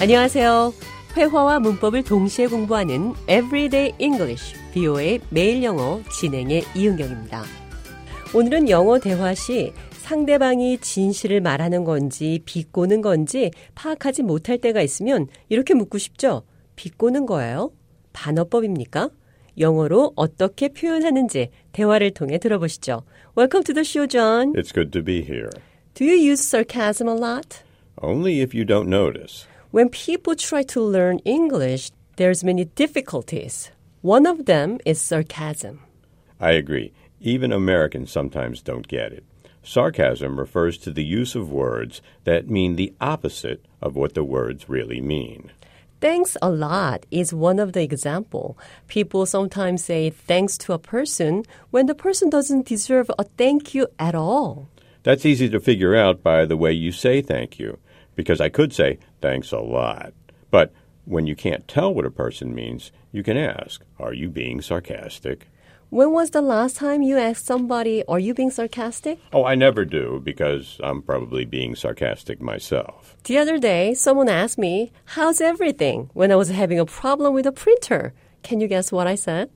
안녕하세요. 회화와 문법을 동시에 공부하는 Everyday English, BO의 매일 영어 진행의 이은경입니다. 오늘은 영어 대화 시 상대방이 진실을 말하는 건지 비꼬는 건지 파악하지 못할 때가 있으면 이렇게 묻고 싶죠. 비꼬는 거예요? 반어법입니까? 영어로 어떻게 표현하는지 대화를 통해 들어보시죠. Welcome to the show, John. It's good to be here. Do you use sarcasm a lot? Only if you don't notice. When people try to learn English, there's many difficulties. One of them is sarcasm. I agree. Even Americans sometimes don't get it. Sarcasm refers to the use of words that mean the opposite of what the words really mean. Thanks a lot is one of the example. People sometimes say thanks to a person when the person doesn't deserve a thank you at all. That's easy to figure out by the way you say thank you, because I could say thanks a lot. But when you can't tell what a person means, you can ask, Are you being sarcastic? When was the last time you asked somebody, Are you being sarcastic? Oh, I never do, because I'm probably being sarcastic myself. The other day, someone asked me, How's everything? when I was having a problem with a printer. Can you guess what I said?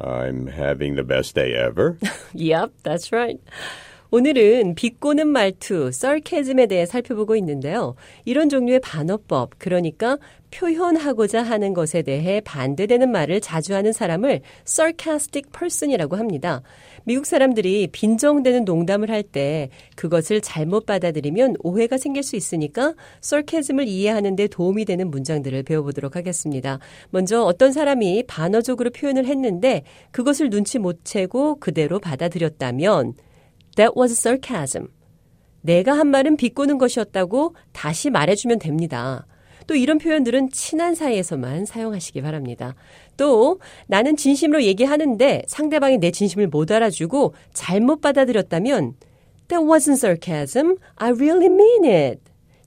I'm having the best day ever. yep, that's right. 오늘은 비꼬는 말투, sarcasm에 대해 살펴보고 있는데요. 이런 종류의 반어법, 그러니까 표현하고자 하는 것에 대해 반대되는 말을 자주 하는 사람을 sarcastic person이라고 합니다. 미국 사람들이 빈정되는 농담을 할 때 그것을 잘못 받아들이면 오해가 생길 수 있으니까 sarcasm을 이해하는 데 도움이 되는 문장들을 배워보도록 하겠습니다. 먼저 어떤 사람이 반어적으로 표현을 했는데 그것을 눈치 못 채고 그대로 받아들였다면 That was sarcasm. 내가 한 말은 비꼬는 것이었다고 다시 말해주면 됩니다. 또 이런 표현들은 친한 사이에서만 사용하시기 바랍니다. 또 나는 진심으로 얘기하는데 상대방이 내 진심을 못 알아주고 잘못 받아들였다면 That wasn't sarcasm. I really mean it.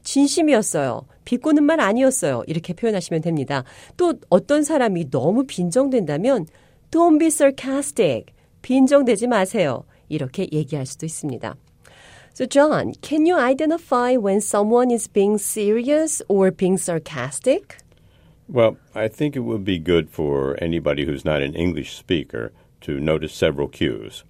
진심이었어요. 비꼬는 말 아니었어요. 이렇게 표현하시면 됩니다. 또 어떤 사람이 너무 빈정된다면 Don't be sarcastic. 빈정되지 마세요. 이렇게 얘기할 수도 있습니다. So, John, can you identify when someone is being serious or being sarcastic? Well, I think it would be good for anybody who's not an English speaker to notice several cues.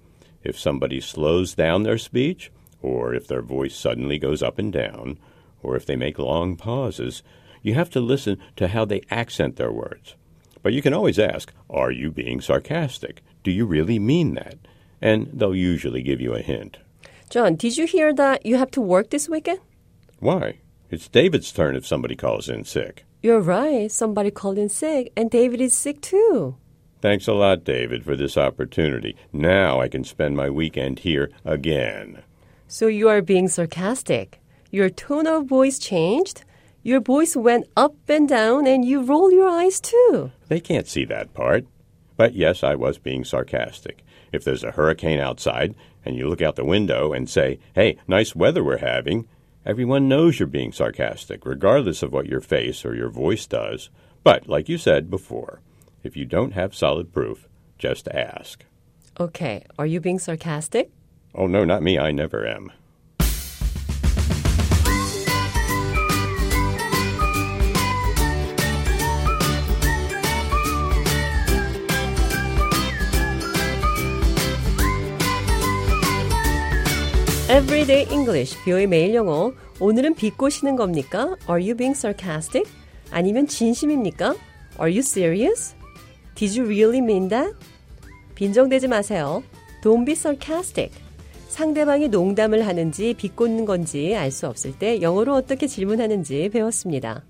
If somebody slows down their speech, or if their voice suddenly goes up and down, or if they make long pauses, you have to listen to how they accent their words. But you can always ask, Are you being sarcastic? Do you really mean that? And they'll usually give you a hint. John, did you hear that you have to work this weekend? Why? It's David's turn if somebody calls in sick. You're right. Somebody called in sick, and David is sick too. Thanks a lot, David, for this opportunity. Now I can spend my weekend here again. So you are being sarcastic. Your tone of voice changed. Your voice went up and down, and you roll your eyes too. They can't see that part. But yes, I was being sarcastic. If there's a hurricane outside and you look out the window and say, hey, nice weather we're having, everyone knows you're being sarcastic, regardless of what your face or your voice does. But, like you said before, if you don't have solid proof, just ask. Okay, are you being sarcastic? Oh, no, not me. I never am. Everyday English, 뷰의 매일 영어. 오늘은 비꼬시는 겁니까? Are you being sarcastic? 아니면 진심입니까? Are you serious? Did you really mean that? 빈정대지 마세요. Don't be sarcastic. 상대방이 농담을 하는지 비꼬는 건지 알 수 없을 때 영어로 어떻게 질문하는지 배웠습니다.